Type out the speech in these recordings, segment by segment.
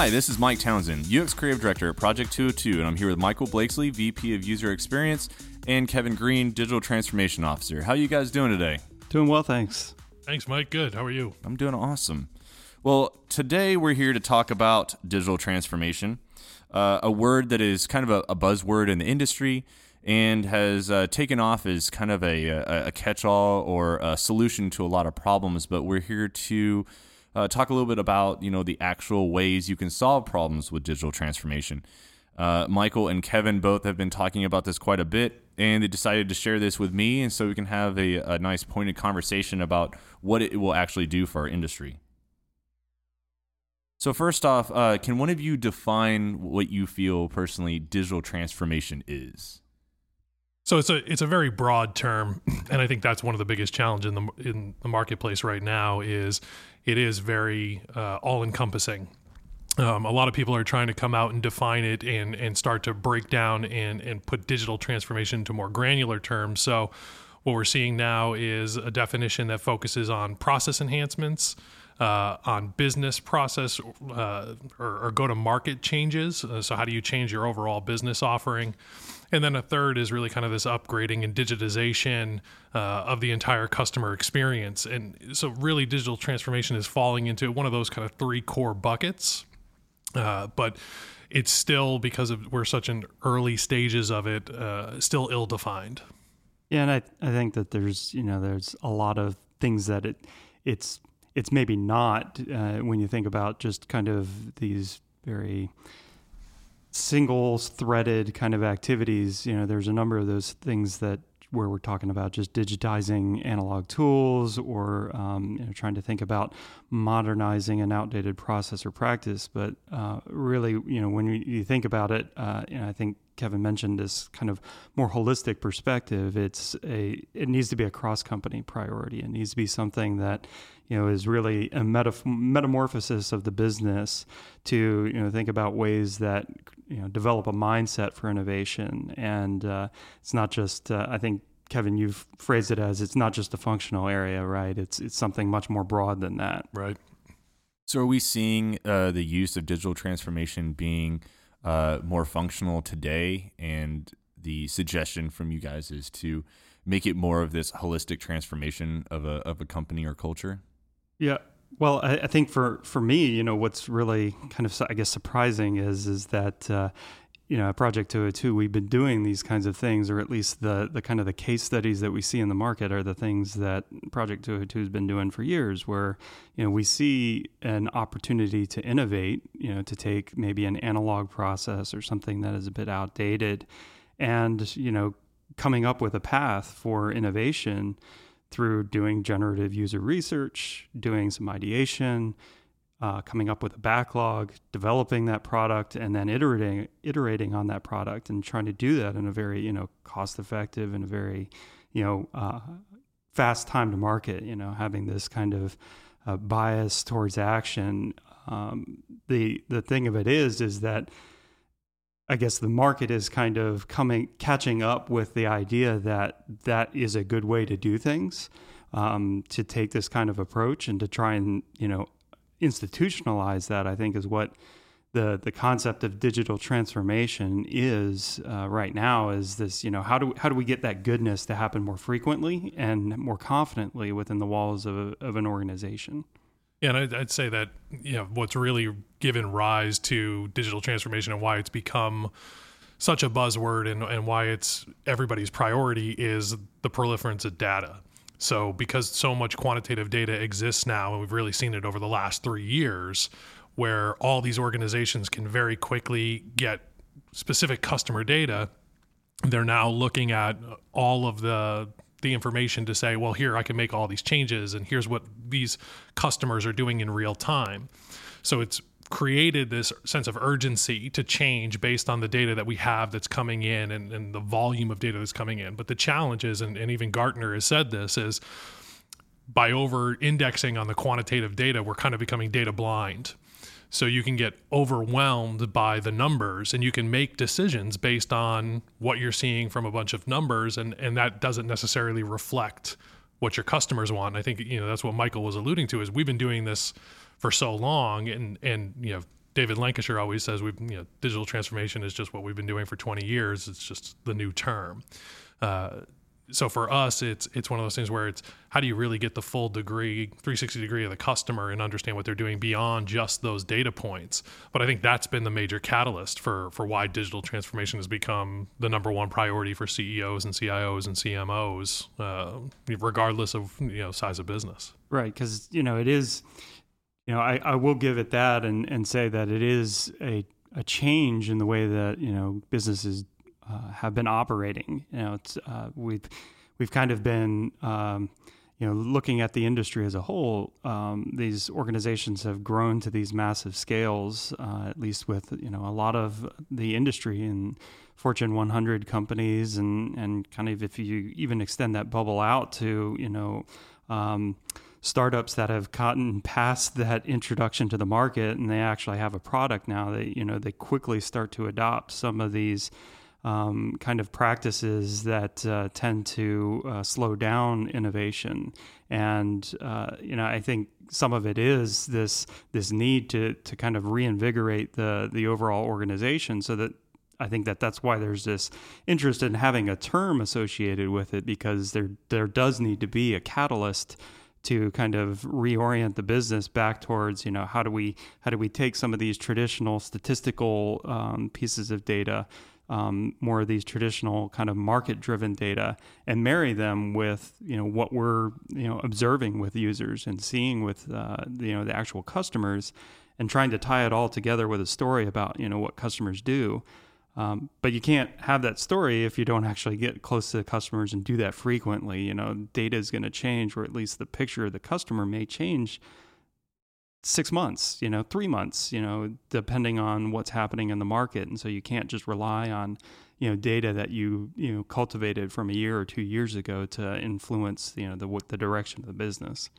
Hi, this is Mike Townsend, UX Creative Director at projekt202, and I'm here with Michael Blakesley, VP of User Experience, and Kevin Green, Digital Transformation Officer. How are you guys doing today? Doing well, thanks. Thanks, Mike. Good. How are you? I'm doing awesome. Well, today we're here to talk about digital transformation, uh, a word that is kind of a, a buzzword in the industry and has uh, taken off as kind of a, a, a catch all or a solution to a lot of problems. But we're here to uh, talk a little bit about you know the actual ways you can solve problems with digital transformation. Uh, Michael and Kevin both have been talking about this quite a bit, and they decided to share this with me, and so we can have a, a nice pointed conversation about what it will actually do for our industry. So first off, uh, can one of you define what you feel personally digital transformation is? So it's a it's a very broad term, and I think that's one of the biggest challenges in the in the marketplace right now is it is very uh, all encompassing. Um, a lot of people are trying to come out and define it and and start to break down and and put digital transformation into more granular terms. So what we're seeing now is a definition that focuses on process enhancements, uh, on business process uh, or, or go to market changes. Uh, so how do you change your overall business offering? And then a third is really kind of this upgrading and digitization uh, of the entire customer experience. And so, really, digital transformation is falling into one of those kind of three core buckets. Uh, but it's still because of we're such in early stages of it, uh, still ill defined. Yeah, and I I think that there's you know there's a lot of things that it it's it's maybe not uh, when you think about just kind of these very single threaded kind of activities, you know, there's a number of those things that where we're talking about just digitizing analog tools or um, you know, trying to think about modernizing an outdated process or practice. But uh, really, you know, when you, you think about it, uh, and I think Kevin mentioned this kind of more holistic perspective. It's a it needs to be a cross company priority. It needs to be something that you know is really a metamorphosis of the business to you know think about ways that you know develop a mindset for innovation and uh, it's not just uh, i think kevin you've phrased it as it's not just a functional area right it's it's something much more broad than that right so are we seeing uh, the use of digital transformation being uh, more functional today and the suggestion from you guys is to make it more of this holistic transformation of a, of a company or culture? Yeah. Well, I, I, think for, for me, you know, what's really kind of I guess surprising is is that uh, you know projekt202 we've been doing these kinds of things, or at least the the kind of the case studies that we see in the market are the things that projekt202 has been doing for years, where you know we see an opportunity to innovate, you know, to take maybe an analog process or something that is a bit outdated, and you know, coming up with a path for innovation through doing generative user research, doing some ideation, uh, coming up with a backlog, developing that product, and then iterating iterating on that product, and trying to do that in a very you know cost effective and a very you know uh, fast time to market. You know, having this kind of uh, bias towards action. Um, the the thing of it is is that I guess the market is kind of coming, catching up with the idea that that is a good way to do things, um, to take this kind of approach and to try and you know institutionalize that. I think is what the the concept of digital transformation is uh, right now. Is this you know how do how do we get that goodness to happen more frequently and more confidently within the walls of, a, of an organization? Yeah, and I'd, I'd, say that you know what's really given rise to digital transformation and why it's become such a buzzword and, and why it's everybody's priority is the proliferance of data. So because so much quantitative data exists now, and we've really seen it over the last three years, where all these organizations can very quickly get specific customer data, they're now looking at all of the the information to say, well, here I can make all these changes, and here's what these customers are doing in real time. So it's created this sense of urgency to change based on the data that we have that's coming in and, and the volume of data that's coming in. But the challenge is, and, and even Gartner has said this, is by over indexing on the quantitative data, we're kind of becoming data blind. So you can get overwhelmed by the numbers and you can make decisions based on what you're seeing from a bunch of numbers and, and that doesn't necessarily reflect what your customers want. I think you know that's what Michael was alluding to is we've been doing this for so long and and you know David Lancashire always says we you know digital transformation is just what we've been doing for 20 years. It's just the new term. Uh, so for us, it's it's one of those things where it's how do you really get the full degree, 360 degree of the customer and understand what they're doing beyond just those data points. But I think that's been the major catalyst for for why digital transformation has become the number one priority for CEOs and CIOs and CMOs, uh, regardless of you know size of business. Right, because you know it is. You know, I, I will give it that and, and say that it is a a change in the way that you know businesses uh, have been operating. You know, it's, uh, we've we've kind of been um, you know looking at the industry as a whole. Um, these organizations have grown to these massive scales, uh, at least with you know a lot of the industry and Fortune 100 companies, and and kind of if you even extend that bubble out to you know. Um, startups that have gotten past that introduction to the market and they actually have a product now they you know they quickly start to adopt some of these um, kind of practices that uh, tend to uh, slow down innovation. And uh, you know, I think some of it is this this need to to kind of reinvigorate the the overall organization, so that I think that that's why there's this interest in having a term associated with it because there there does need to be a catalyst to kind of reorient the business back towards you know how do we how do we take some of these traditional statistical um, pieces of data um, more of these traditional kind of market driven data and marry them with you know what we're you know observing with users and seeing with uh, you know the actual customers and trying to tie it all together with a story about you know what customers do um, but you can't have that story if you don't actually get close to the customers and do that frequently you know data is going to change or at least the picture of the customer may change six months, you know, three months, you know, depending on what's happening in the market. And so you can't just rely on, you know, data that you, you know, cultivated from a year or two years ago to influence, you know, the, the direction of the business.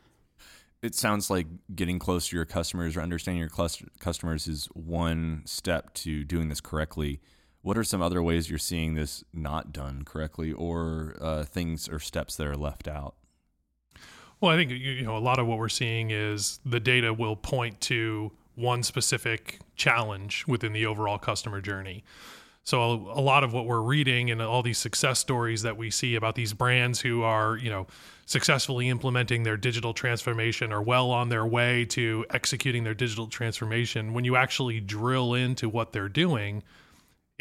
It sounds like getting close to your customers or understanding your cluster, customers is one step to doing this correctly. What are some other ways you're seeing this not done correctly or uh, things or steps that are left out? Well, I think you know a lot of what we're seeing is the data will point to one specific challenge within the overall customer journey. So a, lot of what we're reading and all these success stories that we see about these brands who are, you know, successfully implementing their digital transformation or well on their way to executing their digital transformation, when you actually drill into what they're doing,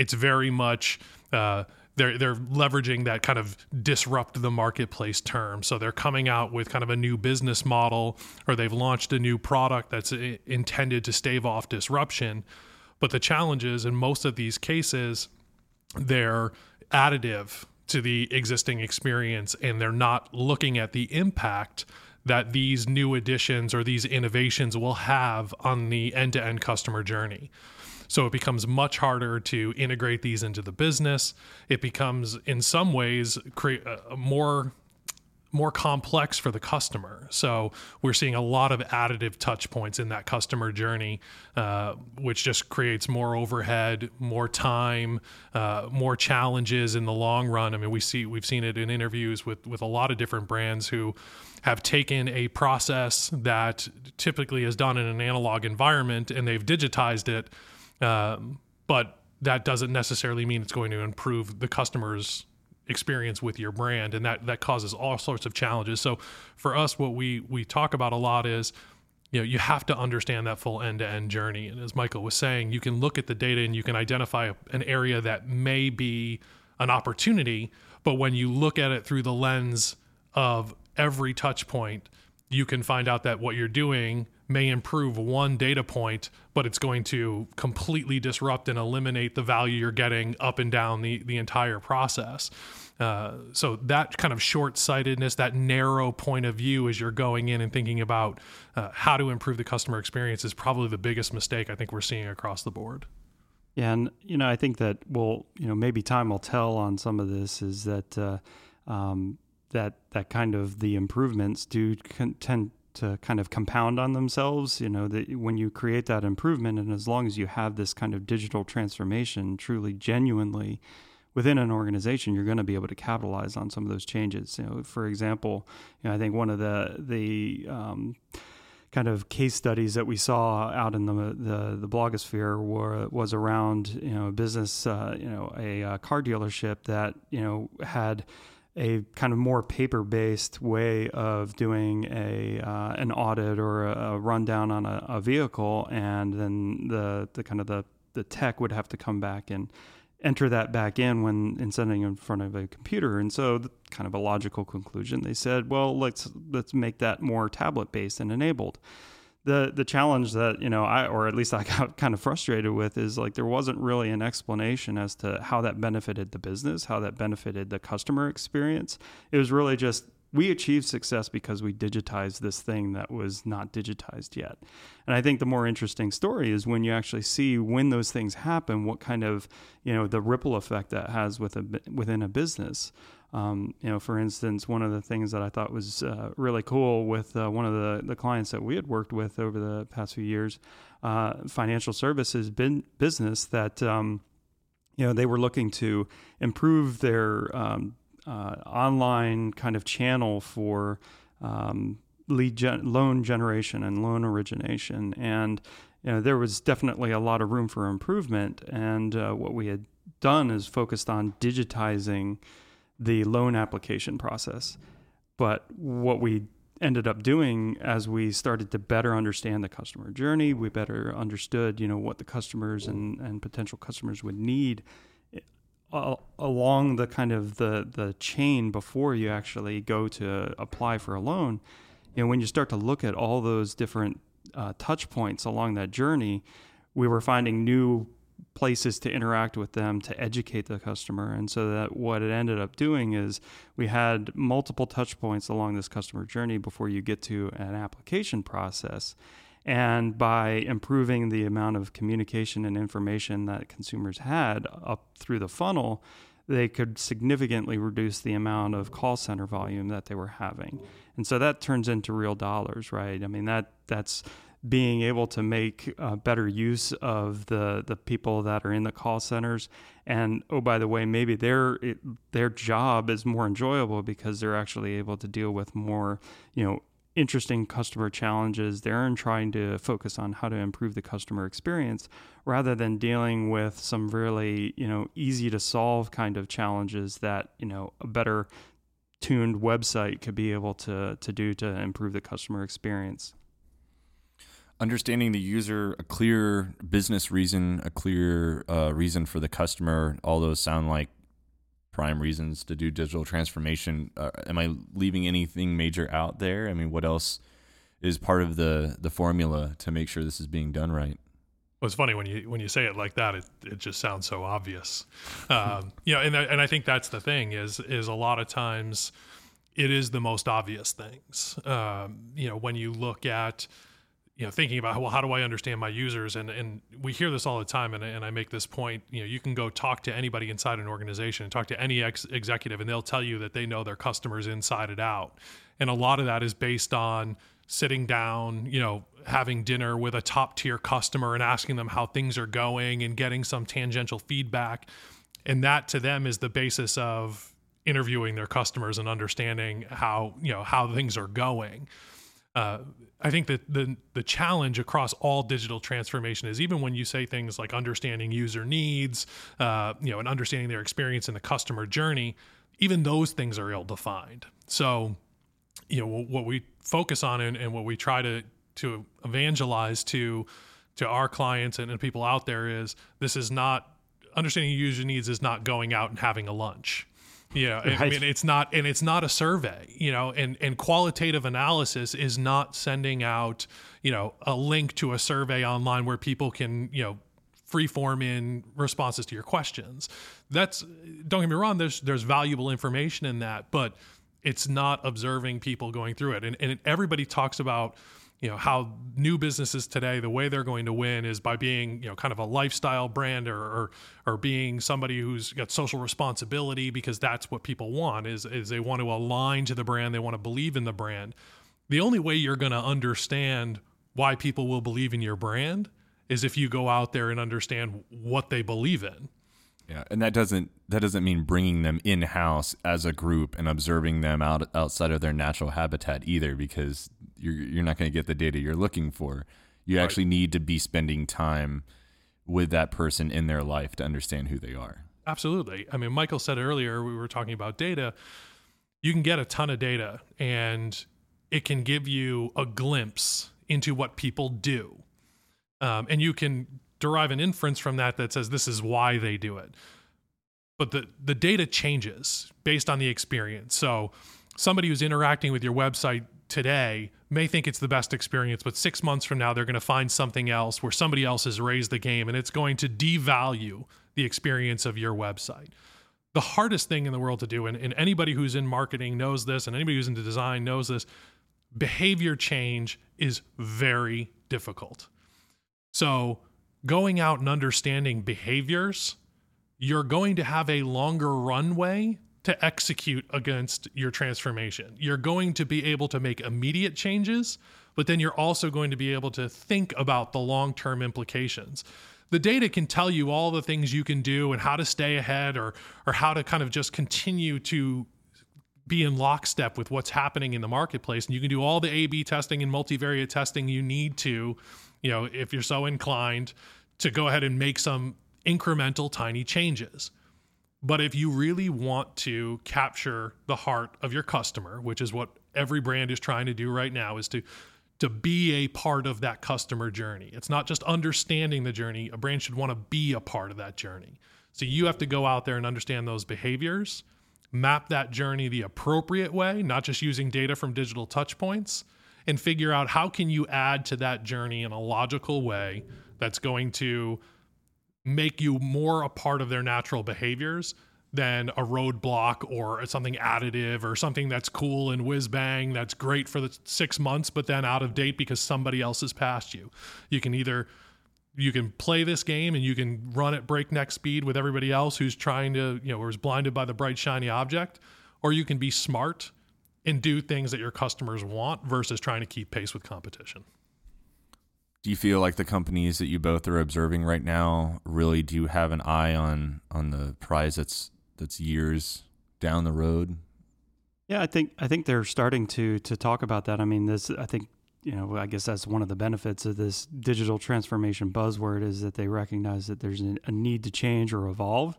it's very much uh, they're they're leveraging that kind of disrupt the marketplace term. So they're coming out with kind of a new business model, or they've launched a new product that's uh, intended to stave off disruption. But the challenge is, in most of these cases, they're additive to the existing experience, and they're not looking at the impact that these new additions or these innovations will have on the end-to-end customer journey. So it becomes much harder to integrate these into the business. It becomes, in some ways, create a more more complex for the customer. So we're seeing a lot of additive touch points in that customer journey, uh, which just creates more overhead, more time, uh, more challenges in the long run. I mean, we see we've seen it in interviews with with a lot of different brands who have taken a process that typically is done in an analog environment and they've digitized it um, but that doesn't necessarily mean it's going to improve the customer's experience with your brand and that that causes all sorts of challenges. So for us what we we talk about a lot is you know you have to understand that full end-to-end journey. And as michael was saying you can look at the data and you can identify an area that may be an opportunity but when you look at it through the lens of every touch point you can find out that what you're doing may improve one data point, but it's going to completely disrupt and eliminate the value you're getting up and down the, the entire process. Uh, so that kind of short-sightedness, that narrow point of view as you're going in and thinking about uh, how to improve the customer experience is probably the biggest mistake I think we're seeing across the board. Yeah, and you know, I think that well, you know, maybe time will tell on some of this. Is that uh, um, that that kind of the improvements do con- tend to kind of compound on themselves. You know, that when you create that improvement, and as long as you have this kind of digital transformation truly, genuinely within an organization, you're going to be able to capitalize on some of those changes. You know, for example, you know, I think one of the the um, kind of case studies that we saw out in the the, the blogosphere were was around you know a business uh, you know a, a, car dealership that you know had a kind of more paper based way of doing a uh, an audit or a, a rundown on a, a, vehicle and then the the kind of the the tech would have to come back and enter that back in when in sending in front of a computer. And so, the, kind of a logical conclusion, they said, well, let's let's make that more tablet based and enabled. The the challenge that you know I or at least I got kind of frustrated with is like there wasn't really an explanation as to how that benefited the business, how that benefited the customer experience. It was really just we achieved success because we digitized this thing that was not digitized yet. And I think the more interesting story is when you actually see when those things happen, what kind of, you know, the ripple effect that has with a, within a business. Um, you know, for instance, one of the things that I thought was uh, really cool with uh, one of the, the clients that we had worked with over the past few years, uh, financial services bin- business that, um, you know, they were looking to improve their um, uh, online kind of channel for um, lead gen- loan generation and loan origination. And you know, there was definitely a lot of room for improvement. And uh, what we had done is focused on digitizing the loan application process. But what we ended up doing as we started to better understand the customer journey, we better understood, you know, what the customers and, and potential customers would need uh, along the kind of the the chain before you actually go to apply for a loan you know when you start to look at all those different uh, touch points along that journey we were finding new places to interact with them to educate the customer and so that what it ended up doing is we had multiple touch points along this customer journey before you get to an application process and by improving the amount of communication and information that consumers had up through the funnel, they could significantly reduce the amount of call center volume that they were having. And so that turns into real dollars, right? I mean, that that's being able to make uh, better use of the the people that are in the call centers and oh by the way maybe their their job is more enjoyable because they're actually able to deal with more you know interesting customer challenges. They're in trying to focus on how to improve the customer experience rather than dealing with some really, you know, easy to solve kind of challenges that, you know, a better tuned website could be able to to do to improve the customer experience. Understanding the user, a clear business reason, a clear uh, reason for the customer, all those sound like prime reasons to do digital transformation. Uh, am I leaving anything major out there? I mean, what else is part of the the formula to make sure this is being done right? Well, it's funny when you when you say it like that, it, it just sounds so obvious. Um, you know, and and I think that's the thing is is a lot of times it is the most obvious things. Um, you know, when you look at you know thinking about well how do i understand my users? And and we hear this all the time and, and i make this point you know you can go talk to anybody inside an organization and talk to any ex- executive and they'll tell you that they know their customers inside and out. And a lot of that is based on sitting down you know having dinner with a top tier customer and asking them how things are going and getting some tangential feedback. And that to them is the basis of interviewing their customers and understanding how you know how things are going. Uh, I think that the the challenge across all digital transformation is even when you say things like understanding user needs, uh, you know, and understanding their experience in the customer journey, even those things are ill defined. So, you know, what we focus on and, and what we try to to evangelize to to our clients and, and people out there is this is not understanding user needs is not going out and having a lunch yeah, right. I mean it's not and it's not a survey, you know, and and qualitative analysis is not sending out, you know, a link to a survey online where people can, you know, free form in responses to your questions. That's don't get me wrong, there's there's valuable information in that, but it's not observing people going through it. And and everybody talks about you know how new businesses today the way they're going to win is by being you know kind of a lifestyle brand or or, or being somebody who's got social responsibility because that's what people want is is they want to align to the brand they want to believe in the brand. The only way you're going to understand why people will believe in your brand is if you go out there and understand what they believe in. Yeah, and that doesn't that doesn't mean bringing them in house as a group and observing them out outside of their natural habitat either, because you're you're not going to get the data you're looking for. You right. actually need to be spending time with that person in their life to understand who they are. Absolutely. I mean, Michael said earlier we were talking about data. You can get a ton of data and it can give you a glimpse into what people do. Um, and you can derive an inference from that that says this is why they do it. But the, the data changes based on the experience. So somebody who's interacting with your website today may think it's the best experience, but six months from now, they're going to find something else where somebody else has raised the game and it's going to devalue the experience of your website. The hardest thing in the world to do, and, and anybody who's in marketing knows this, and anybody who's into design knows this, behavior change is very difficult. So, going out and understanding behaviors, you're going to have a longer runway to execute against your transformation. You're going to be able to make immediate changes, but then you're also going to be able to think about the long term implications. The data can tell you all the things you can do and how to stay ahead or, or how to kind of just continue to be in lockstep with what's happening in the marketplace. And you can do all the A B testing and multivariate testing you need to, you know, if you're so inclined to go ahead and make some incremental tiny changes. But if you really want to capture the heart of your customer, which is what every brand is trying to do right now, is to to be a part of that customer journey. It's not just understanding the journey. A brand should want to be a part of that journey. So you have to go out there and understand those behaviors, map that journey the appropriate way, not just using data from digital touch points, and figure out how can you add to that journey in a logical way that's going to make you more a part of their natural behaviors than a roadblock or something additive or something that's cool and whiz bang that's great for the six months but then out of date because somebody else has passed you. You can either you can play this game and you can run at breakneck speed with everybody else who's trying to you know or is blinded by the bright shiny object or you can be smart and do things that your customers want versus trying to keep pace with competition do you feel like the companies that you both are observing right now really do have an eye on on the prize that's that's years down the road? Yeah, I think I think they're starting to to talk about that. I mean, this I think you know I guess that's one of the benefits of this digital transformation buzzword is that they recognize that there's a need to change or evolve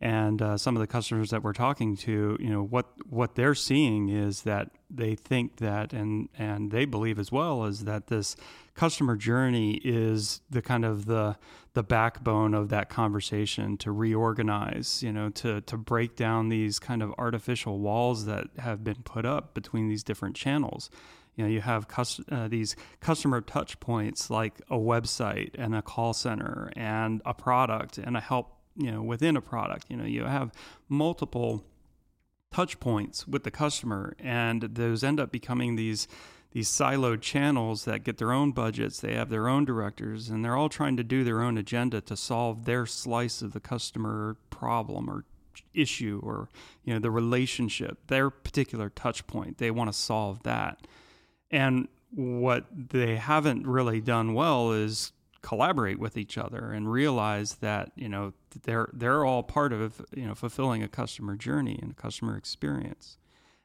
and uh, some of the customers that we're talking to, you know, what what they're seeing is that they think that, and and they believe as well, is that this customer journey is the kind of the the backbone of that conversation to reorganize, you know, to to break down these kind of artificial walls that have been put up between these different channels. You know, you have cus- uh, these customer touch points like a website and a call center and a product and a help you know within a product. You know you have multiple touch points with the customer and those end up becoming these these siloed channels that get their own budgets they have their own directors and they're all trying to do their own agenda to solve their slice of the customer problem or issue or you know the relationship their particular touch point. They want to solve that. And what they haven't really done well is collaborate with each other and realize that you know they're they're all part of you know fulfilling a customer journey and a customer experience.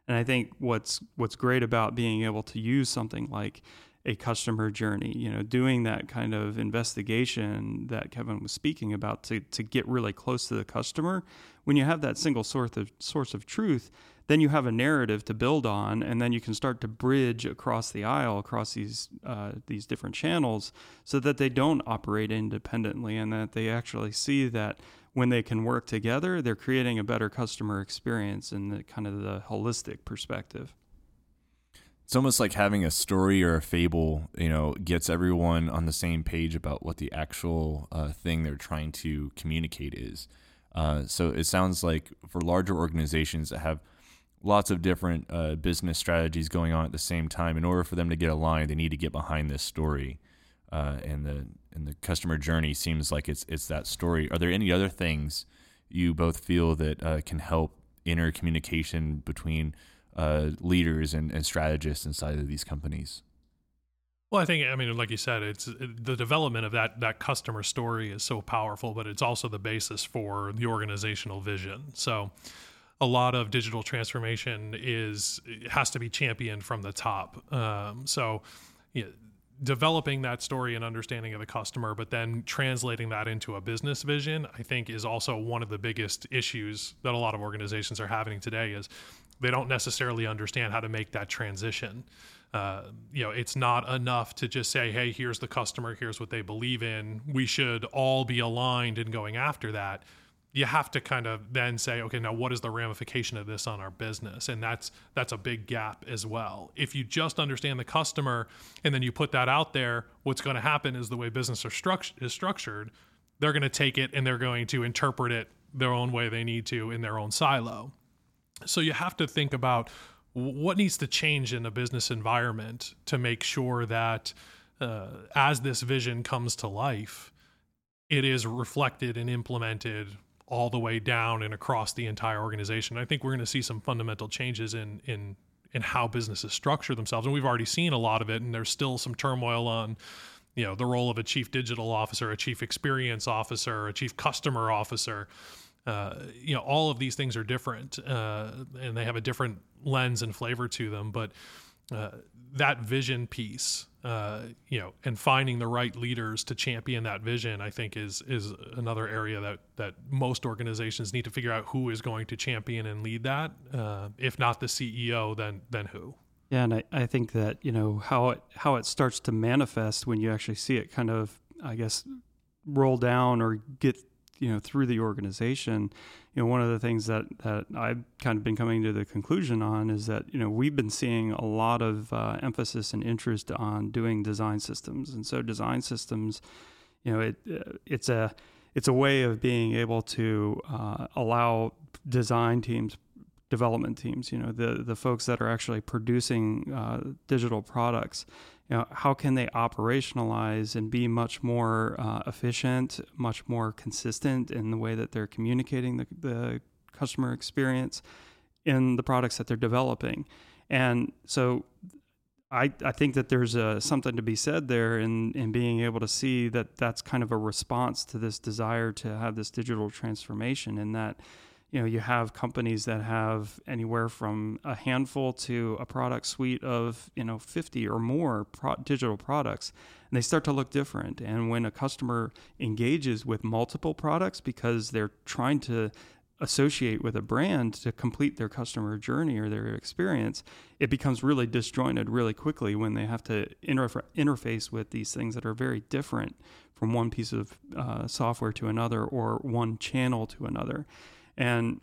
And I think what's what's great about being able to use something like a customer journey, you know, doing that kind of investigation that Kevin was speaking about to, to get really close to the customer, when you have that single source of source of truth, then you have a narrative to build on, and then you can start to bridge across the aisle, across these uh, these different channels, so that they don't operate independently, and that they actually see that when they can work together, they're creating a better customer experience in the kind of the holistic perspective. It's almost like having a story or a fable, you know, gets everyone on the same page about what the actual uh, thing they're trying to communicate is. Uh, so it sounds like for larger organizations that have lots of different uh, business strategies going on at the same time. In order for them to get aligned, they need to get behind this story, uh, and the and the customer journey seems like it's it's that story. Are there any other things you both feel that uh, can help inner communication between uh, leaders and, and strategists inside of these companies? Well, I think I mean, like you said, it's the development of that that customer story is so powerful, but it's also the basis for the organizational vision. So, a lot of digital transformation is has to be championed from the top. Um, so, you know, developing that story and understanding of the customer, but then translating that into a business vision, I think is also one of the biggest issues that a lot of organizations are having today. Is they don't necessarily understand how to make that transition. Uh, you know, it's not enough to just say, "Hey, here's the customer. Here's what they believe in. We should all be aligned in going after that." You have to kind of then say, "Okay, now what is the ramification of this on our business?" And that's that's a big gap as well. If you just understand the customer and then you put that out there, what's going to happen is the way business are struct- is structured, they're going to take it and they're going to interpret it their own way they need to in their own silo. So you have to think about what needs to change in a business environment to make sure that uh, as this vision comes to life, it is reflected and implemented all the way down and across the entire organization. I think we're going to see some fundamental changes in in in how businesses structure themselves, and we've already seen a lot of it. And there's still some turmoil on, you know, the role of a chief digital officer, a chief experience officer, a chief customer officer uh, you know, all of these things are different uh, and they have a different lens and flavor to them. But uh, that vision piece, uh, you know, and finding the right leaders to champion that vision, I think is is another area that that most organizations need to figure out who is going to champion and lead that. Uh, if not the CEO, then then who? Yeah, and I, I think that you know how it how it starts to manifest when you actually see it kind of, I guess, roll down or get you know through the organization you know one of the things that that I've kind of been coming to the conclusion on is that you know we've been seeing a lot of uh, emphasis and interest on doing design systems. And so design systems you know it uh, it's a it's a way of being able to uh, allow design teams development teams you know the the folks that are actually producing uh, digital products you know, how can they operationalize and be much more uh, efficient, much more consistent in the way that they're communicating the, the customer experience in the products that they're developing. And so I, I think that there's a, something to be said there in, in being able to see that that's kind of a response to this desire to have this digital transformation and that you know you have companies that have anywhere from a handful to a product suite of you know 50 or more pro- digital products and they start to look different. And when a customer engages with multiple products because they're trying to associate with a brand to complete their customer journey or their experience it becomes really disjointed really quickly when they have to inter- interface with these things that are very different from one piece of uh, software to another or one channel to another and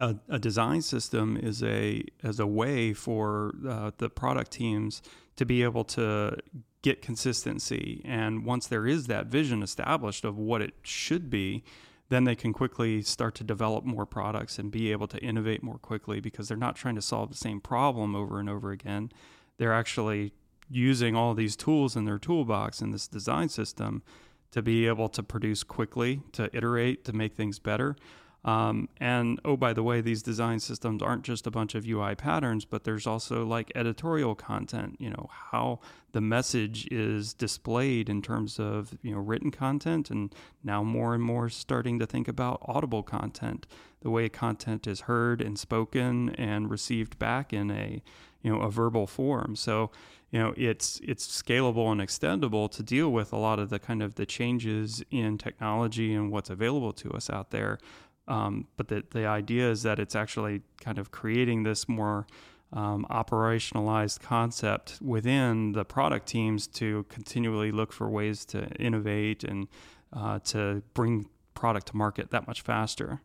a, a, design system is a as a way for uh, the product teams to be able to get consistency. And once there is that vision established of what it should be, then they can quickly start to develop more products and be able to innovate more quickly because they're not trying to solve the same problem over and over again. They're actually using all these tools in their toolbox in this design system to be able to produce quickly, to iterate, to make things better. Um, and oh, by the way, these design systems aren't just a bunch of UI patterns, but there's also like editorial content, you know, how the message is displayed in terms of, you know, written content. And now more and more starting to think about audible content, the way content is heard and spoken and received back in a, you know, a verbal form. So, you know, it's it's scalable and extendable to deal with a lot of the kind of the changes in technology and what's available to us out there. Um, but the, the idea is that it's actually kind of creating this more um, operationalized concept within the product teams to continually look for ways to innovate and uh, to bring product to market that much faster.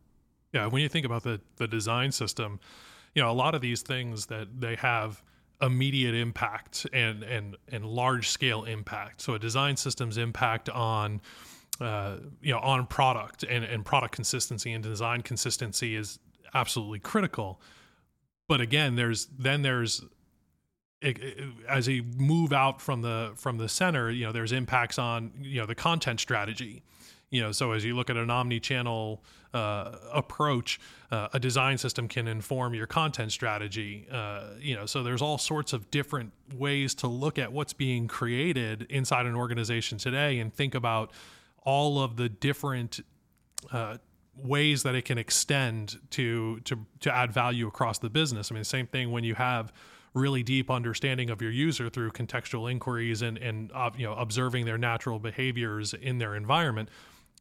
Yeah, when you think about the the design system, you know, a lot of these things that they have immediate impact and and and large scale impact. So a design system's impact on uh, you know on product and, and product consistency and design consistency is absolutely critical. But again there's then there's it, it, as you move out from the from the center you know there's impacts on you know the content strategy. You know so as you look at an omni-channel uh, approach uh, a design system can inform your content strategy. Uh, you know so there's all sorts of different ways to look at what's being created inside an organization today and think about all of the different uh, ways that it can extend to to to add value across the business. I mean, same thing when you have really deep understanding of your user through contextual inquiries and and uh, you know observing their natural behaviors in their environment.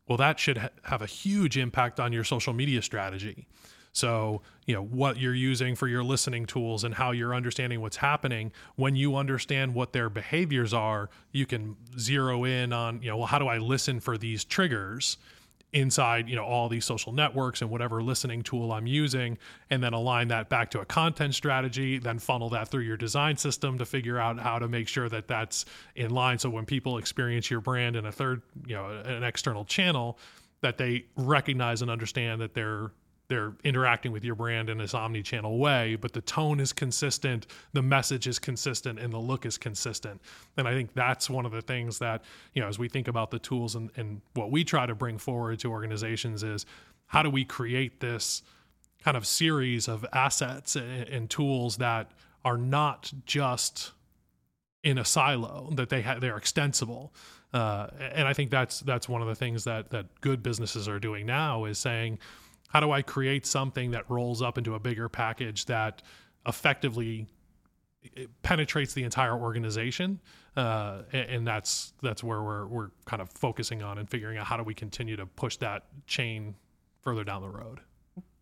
Well, that should ha- have a huge impact on your social media strategy. So, you know, what you're using for your listening tools and how you're understanding what's happening. When you understand what their behaviors are, you can zero in on, you know, well, how do I listen for these triggers? inside you know all these social networks and whatever listening tool i'm using and then align that back to a content strategy then funnel that through your design system to figure out how to make sure that that's in line so when people experience your brand in a third you know an external channel that they recognize and understand that they're they're interacting with your brand in this omni-channel way but the tone is consistent the message is consistent and the look is consistent. And i think that's one of the things that you know as we think about the tools and, and what we try to bring forward to organizations is how do we create this kind of series of assets and, and tools that are not just in a silo that they ha- they're extensible? Uh, and i think that's that's one of the things that that good businesses are doing now is saying how do I create something that rolls up into a bigger package that effectively penetrates the entire organization? Uh, and that's that's where we're we're kind of focusing on and figuring out how do we continue to push that chain further down the road.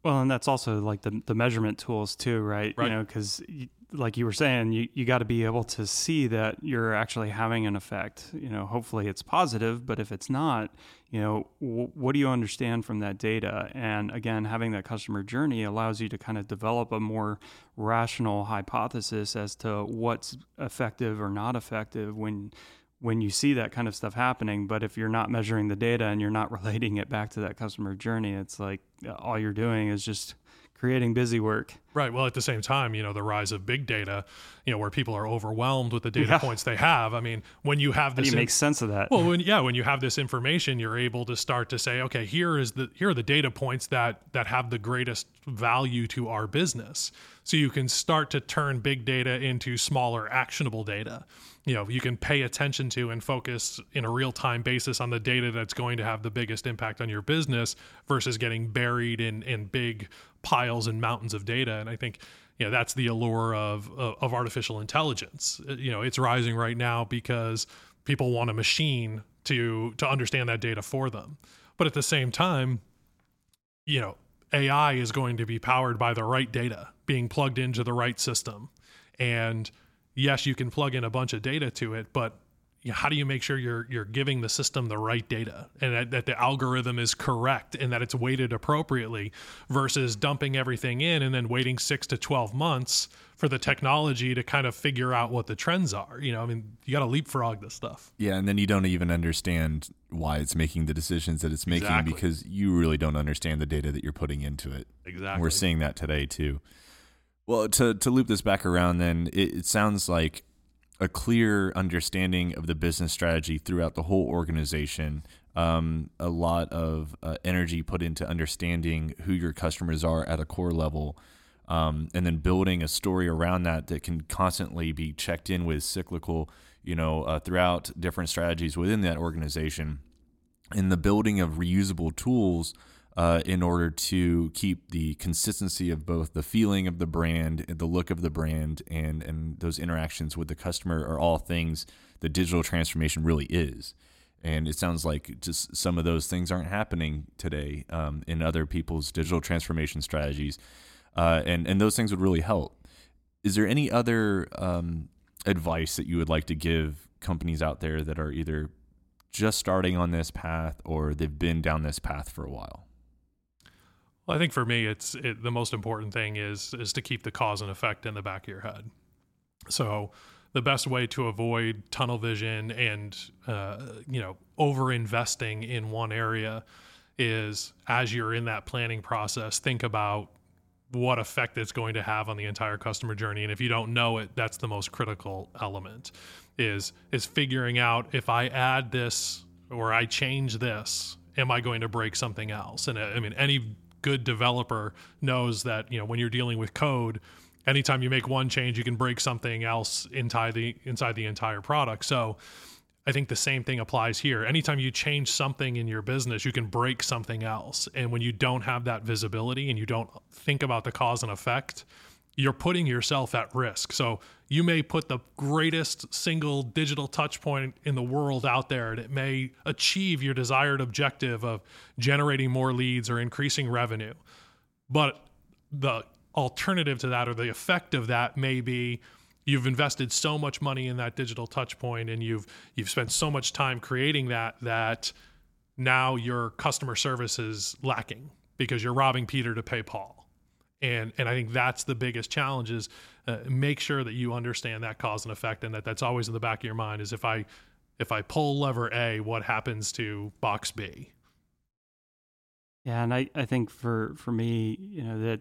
Well, and that's also like the the measurement tools too, right? Right. You know, because like you were saying, you, you got to be able to see that you're actually having an effect. You know, hopefully it's positive, but if it's not, you know, w- what do you understand from that data? And again, having that customer journey allows you to kind of develop a more rational hypothesis as to what's effective or not effective when when you see that kind of stuff happening. But if you're not measuring the data and you're not relating it back to that customer journey, it's like all you're doing is just creating busy work. Right. Well, at the same time, you know, the rise of big data, you know, where people are overwhelmed with the data yeah. points they have. I mean, when you have this, How do you in- make sense of that? Well, when, yeah, when you have this information, you're able to start to say, okay, here is the here are the data points that that have the greatest value to our business. So you can start to turn big data into smaller, actionable data you know you can pay attention to and focus in a real time basis on the data that's going to have the biggest impact on your business versus getting buried in in big piles and mountains of data and i think you know that's the allure of of artificial intelligence. Uh, you know it's rising right now because people want a machine to to understand that data for them. But at the same time you know ai is going to be powered by the right data being plugged into the right system. And yes, you can plug in a bunch of data to it, but how do you make sure you're you're giving the system the right data and that, that, the algorithm is correct and that it's weighted appropriately versus dumping everything in and then waiting six to 12 months for the technology to kind of figure out what the trends are? You know i mean you got to leapfrog this stuff. Yeah and then you don't even understand why it's making the decisions that it's making exactly. because you really don't understand the data that you're putting into it. Exactly and we're seeing that today too. Well, to to loop this back around, then it, it, sounds like a clear understanding of the business strategy throughout the whole organization. Um, a lot of uh, energy put into understanding who your customers are at a core level, um, and then building a story around that that can constantly be checked in with cyclical, you know, uh, throughout different strategies within that organization. In the building of reusable tools uh, in order to keep the consistency of both the feeling of the brand, the look of the brand, and and those interactions with the customer are all things that digital transformation really is. And it sounds like just some of those things aren't happening today um, in other people's digital transformation strategies, uh, and and those things would really help. Is there any other um, advice that you would like to give companies out there that are either just starting on this path or they've been down this path for a while? Well, I think for me, it's it, the most important thing is is to keep the cause and effect in the back of your head. So the best way to avoid tunnel vision and uh, you know over investing in one area is as you're in that planning process, think about what effect it's going to have on the entire customer journey. And if you don't know it, that's the most critical element is is figuring out if I add this or I change this, am I going to break something else? And uh, I mean, any good developer knows that you know when you're dealing with code anytime you make one change you can break something else inside the inside the entire product so I think the same thing applies here. Anytime you change something in your business, you can break something else. And when you don't have that visibility and you don't think about the cause and effect, you're putting yourself at risk. So you may put the greatest single digital touch point in the world out there and it may achieve your desired objective of generating more leads or increasing revenue. But the alternative to that or the effect of that may be you've invested so much money in that digital touch point and you've you've spent so much time creating that that now your customer service is lacking because you're robbing Peter to pay Paul. And and I think that's the biggest challenge is uh, make sure that you understand that cause and effect and that that's always in the back of your mind is if I if I pull lever A, what happens to box B? Yeah, and I, I think for for me, you know, that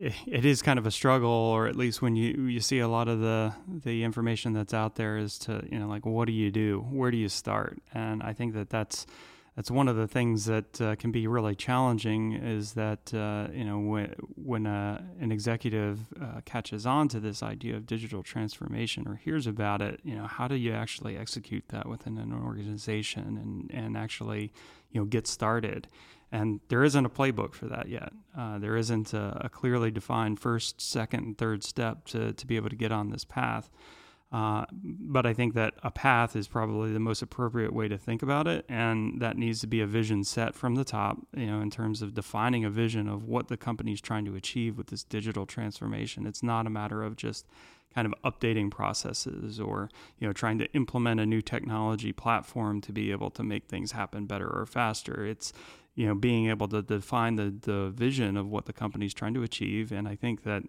it is kind of a struggle, or at least when you you see a lot of the the information that's out there, is to you know like what do you do, where do you start, and I think that that's that's one of the things that uh, can be really challenging. Is that uh, you know when when uh, an executive uh, catches on to this idea of digital transformation or hears about it, you know how do you actually execute that within an organization and and actually you know get started and there isn't a playbook for that yet. Uh, there isn't a, a, clearly defined first, second, and third step to, to be able to get on this path. Uh, but I think that a path is probably the most appropriate way to think about it, and that needs to be a vision set from the top. You know, in terms of defining a vision of what the company is trying to achieve with this digital transformation. It's not a matter of just kind of updating processes or you know trying to implement a new technology platform to be able to make things happen better or faster it's you know being able to define the the vision of what the company is trying to achieve and i think that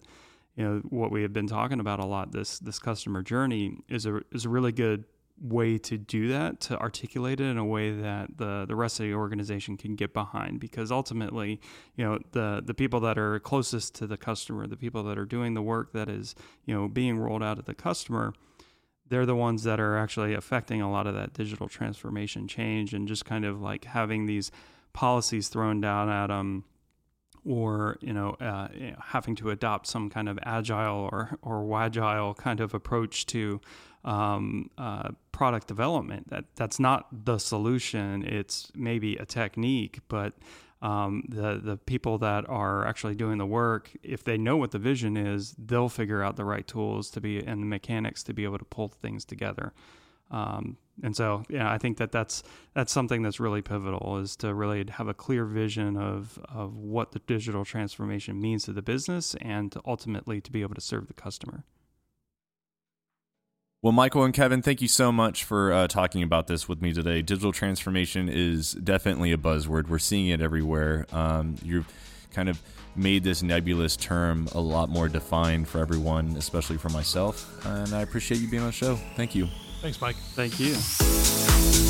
you know what we have been talking about a lot this this customer journey is a is a really good way to do that to articulate it in a way that the the rest of the organization can get behind. Because ultimately you know the the people that are closest to the customer the people that are doing the work that is you know being rolled out at the customer they're the ones that are actually affecting a lot of that digital transformation change and just kind of like having these policies thrown down at them or you know, uh, having to adopt some kind of agile or or wagile kind of approach to um, uh, product development. That that's not the solution. It's maybe a technique, but um, the the people that are actually doing the work, if they know what the vision is, they'll figure out the right tools to be and the mechanics to be able to pull things together. Um, and so, yeah, I think that that's that's something that's really pivotal is to really have a clear vision of of what the digital transformation means to the business and to ultimately to be able to serve the customer. Well, Michael and Kevin, thank you so much for uh, talking about this with me today. Digital transformation is definitely a buzzword. We're seeing it everywhere. Um, you've kind of made this nebulous term a lot more defined for everyone, especially for myself. And I appreciate you being on the show. Thank you. Thanks, Mike. Thank you.